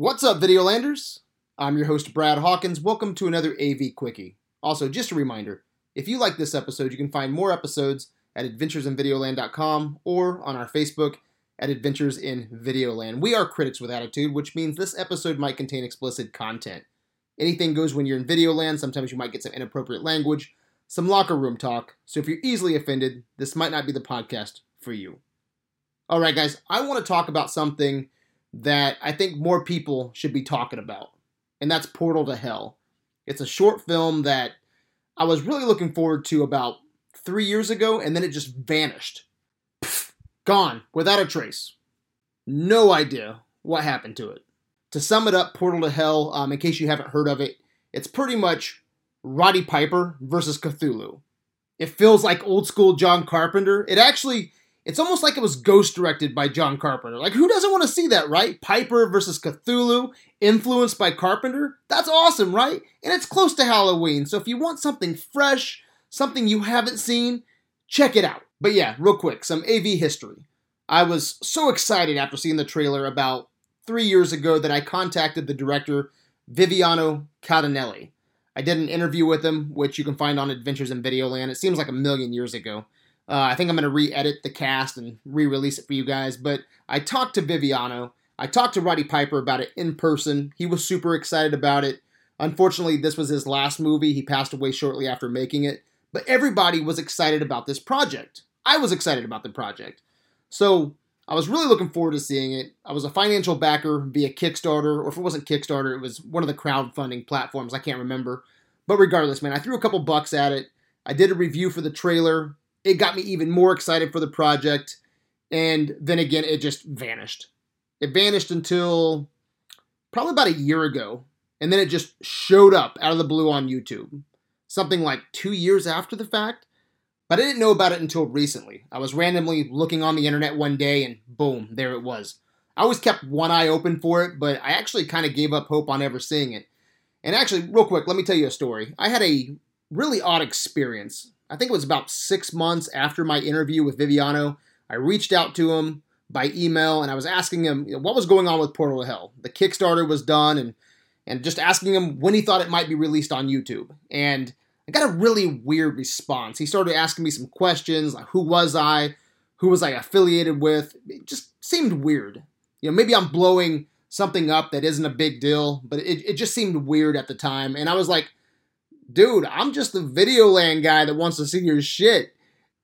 What's up, Videolanders? I'm your host, Brad Hawkins. Welcome to another AV Quickie. Also, just a reminder if you like this episode, you can find more episodes at adventuresinvideoland.com or on our Facebook at Adventures in Videoland. We are critics with attitude, which means this episode might contain explicit content. Anything goes when you're in Videoland. Sometimes you might get some inappropriate language, some locker room talk. So if you're easily offended, this might not be the podcast for you. All right, guys, I want to talk about something that I think more people should be talking about, and that's Portal to Hell. It's a short film that I was really looking forward to about three years ago, and then it just vanished. Pfft, gone, without a trace. No idea what happened to it. To sum it up, Portal to Hell, um, in case you haven't heard of it, it's pretty much Roddy Piper versus Cthulhu. It feels like old school John Carpenter. It actually it's almost like it was ghost directed by John Carpenter. Like, who doesn't want to see that, right? Piper versus Cthulhu, influenced by Carpenter. That's awesome, right? And it's close to Halloween, so if you want something fresh, something you haven't seen, check it out. But yeah, real quick, some AV history. I was so excited after seeing the trailer about three years ago that I contacted the director, Vivieno Caldinelli. I did an interview with him, which you can find on Adventures in Videoland. It seems like a million years ago. Uh, I think I'm going to re-edit the cast and re-release it for you guys. But I talked to Vivieno. I talked to Roddy Piper about it in person. He was super excited about it. Unfortunately, this was his last movie. He passed away shortly after making it. But everybody was excited about this project. I was excited about the project. So I was really looking forward to seeing it. I was a financial backer via Kickstarter, or if it wasn't Kickstarter, it was one of the crowdfunding platforms. I can't remember. But regardless, man, I threw a couple bucks at it. I did a review for the trailer it got me even more excited for the project. And then again, it just vanished. It vanished until probably about a year ago. And then it just showed up out of the blue on YouTube. Something like two years after the fact. But I didn't know about it until recently. I was randomly looking on the internet one day and boom, there it was. I always kept one eye open for it, but I actually kind of gave up hope on ever seeing it. And actually, real quick, let me tell you a story. I had a really odd experience I think it was about six months after my interview with Vivieno. I reached out to him by email and I was asking him you know, what was going on with Portal to Hell. The Kickstarter was done and and just asking him when he thought it might be released on YouTube. And I got a really weird response. He started asking me some questions like who was I? Who was I affiliated with? It just seemed weird. You know, maybe I'm blowing something up that isn't a big deal, but it, it just seemed weird at the time. And I was like, dude, I'm just the Videoland guy that wants to see your shit.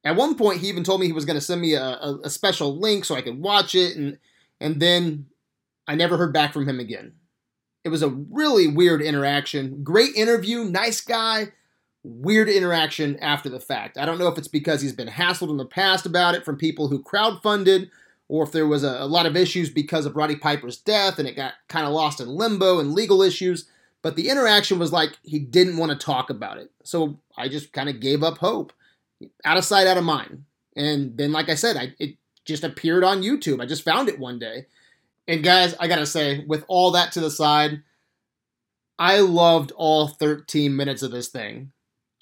At one point, he even told me he was going to send me a, a, a, special link so I could watch it, and and then I never heard back from him again. It was a really weird interaction. Great interview, nice guy. Weird interaction after the fact. I don't know if it's because he's been hassled in the past about it from people who crowdfunded, or if there was a, a lot of issues because of Roddy Piper's death and it got kind of lost in limbo and legal issues. But the interaction was like he didn't want to talk about it. So I just kind of gave up hope. Out of sight, out of mind. And then, like I said, I, it just appeared on YouTube. I just found it one day. And guys, I gotta say, with all that to the side, I loved all 13 minutes of this thing.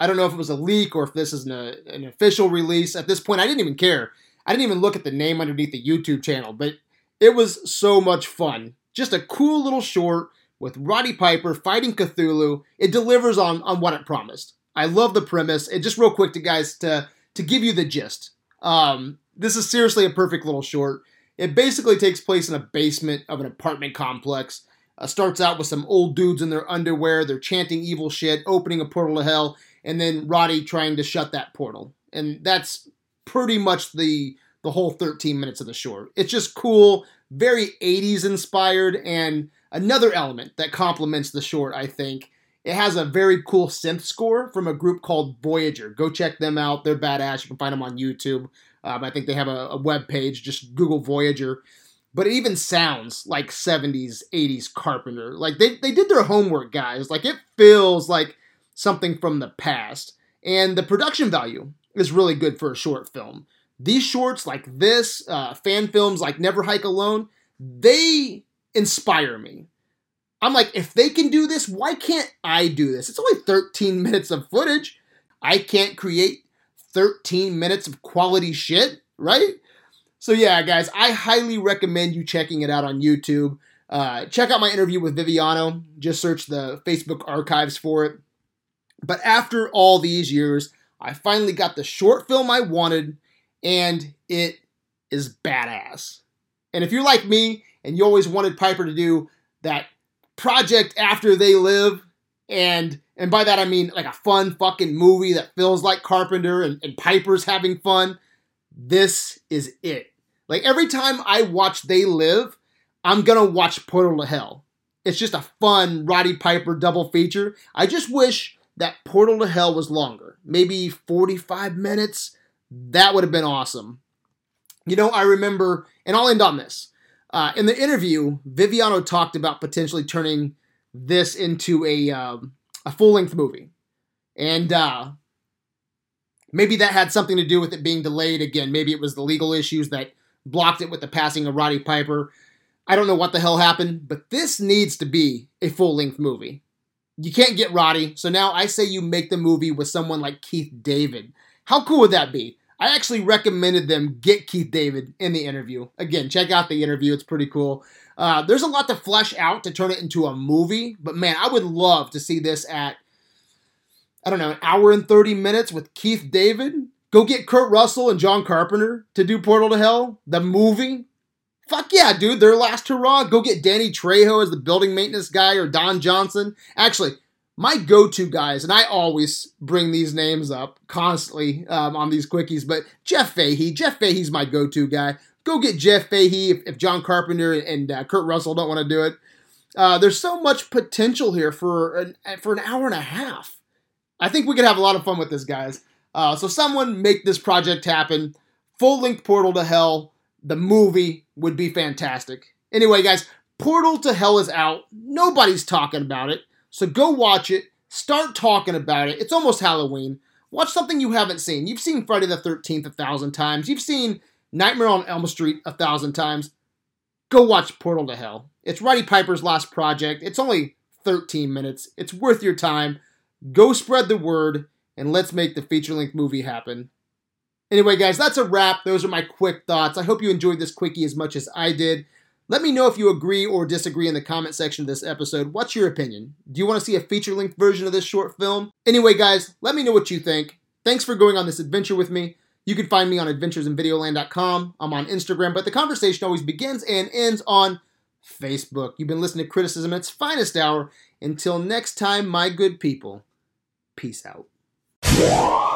I don't know if it was a leak or if this is an, an official release. At this point, I didn't even care. I didn't even look at the name underneath the YouTube channel, but it was so much fun. Just a cool little short with Roddy Piper fighting Cthulhu. It delivers on, on what it promised. I love the premise. And just real quick to guys to to give you the gist. Um, this is seriously a perfect little short. It basically takes place in a basement of an apartment complex. Uh, starts out with some old dudes in their underwear. They're chanting evil shit, opening a portal to hell, and then Roddy trying to shut that portal. And that's pretty much the the whole 13 minutes of the short. It's just cool, very 80s inspired, and another element that complements the short, I think. It has a very cool synth score from a group called Voyager. Go check them out. They're badass. You can find them on YouTube. Um, I think they have a, a web page. Just Google Voyager. But it even sounds like 70s, 80s Carpenter. Like they, they did their homework, guys. Like it feels like something from the past. And the production value is really good for a short film. These shorts, like this, uh, fan films like Never Hike Alone, they inspire me. I'm like, if they can do this, why can't I do this? It's only 13 minutes of footage. I can't create 13 minutes of quality shit, right? So, yeah, guys, I highly recommend you checking it out on YouTube. Uh, check out my interview with Vivieno. Just search the Facebook archives for it. But after all these years, I finally got the short film I wanted, and it is badass. And if you're like me and you always wanted Piper to do that project after they live, and and by that I mean like a fun fucking movie that feels like Carpenter and, and Piper's having fun, this is it. Like every time I watch They Live, I'm gonna watch Portal to Hell. It's just a fun Roddy Piper double feature. I just wish that Portal to Hell was longer, maybe 45 minutes. That would have been awesome. You know, I remember, and I'll end on this. Uh, in the interview, Vivieno talked about potentially turning this into a um, a full length movie, and uh, maybe that had something to do with it being delayed again. Maybe it was the legal issues that blocked it with the passing of Roddy Piper. I don't know what the hell happened, but this needs to be a full length movie. You can't get Roddy, so now I say you make the movie with someone like Keith David. How cool would that be? I actually recommended them get Keith David in the interview. Again, check out the interview, it's pretty cool. Uh, there's a lot to flesh out to turn it into a movie, but man, I would love to see this at, I don't know, an hour and 30 minutes with Keith David. Go get Kurt Russell and John Carpenter to do Portal to Hell, the movie. Fuck yeah, dude, their last hurrah. Go get Danny Trejo as the building maintenance guy or Don Johnson. Actually, my go-to guys, and I always bring these names up constantly um, on these quickies, but Jeff Fahey. Jeff Fahey's my go-to guy. Go get Jeff Fahey if, if John Carpenter and uh, Kurt Russell don't want to do it. Uh, there's so much potential here for an, for an hour and a half. I think we could have a lot of fun with this, guys. Uh, so someone make this project happen. Full length Portal to Hell, the movie would be fantastic. Anyway, guys, Portal to Hell is out. Nobody's talking about it. So go watch it. Start talking about it. It's almost Halloween. Watch something you haven't seen. You've seen Friday the 13th a thousand times. You've seen Nightmare on Elm Street a thousand times. Go watch Portal to Hell. It's Roddy Piper's last project. It's only 13 minutes. It's worth your time. Go spread the word and let's make the feature length movie happen. Anyway, guys, that's a wrap. Those are my quick thoughts. I hope you enjoyed this quickie as much as I did. Let me know if you agree or disagree in the comment section of this episode. What's your opinion? Do you want to see a feature length version of this short film? Anyway, guys, let me know what you think. Thanks for going on this adventure with me. You can find me on adventuresinvideoland.com. I'm on Instagram, but the conversation always begins and ends on Facebook. You've been listening to Criticism at its finest hour. Until next time, my good people, peace out.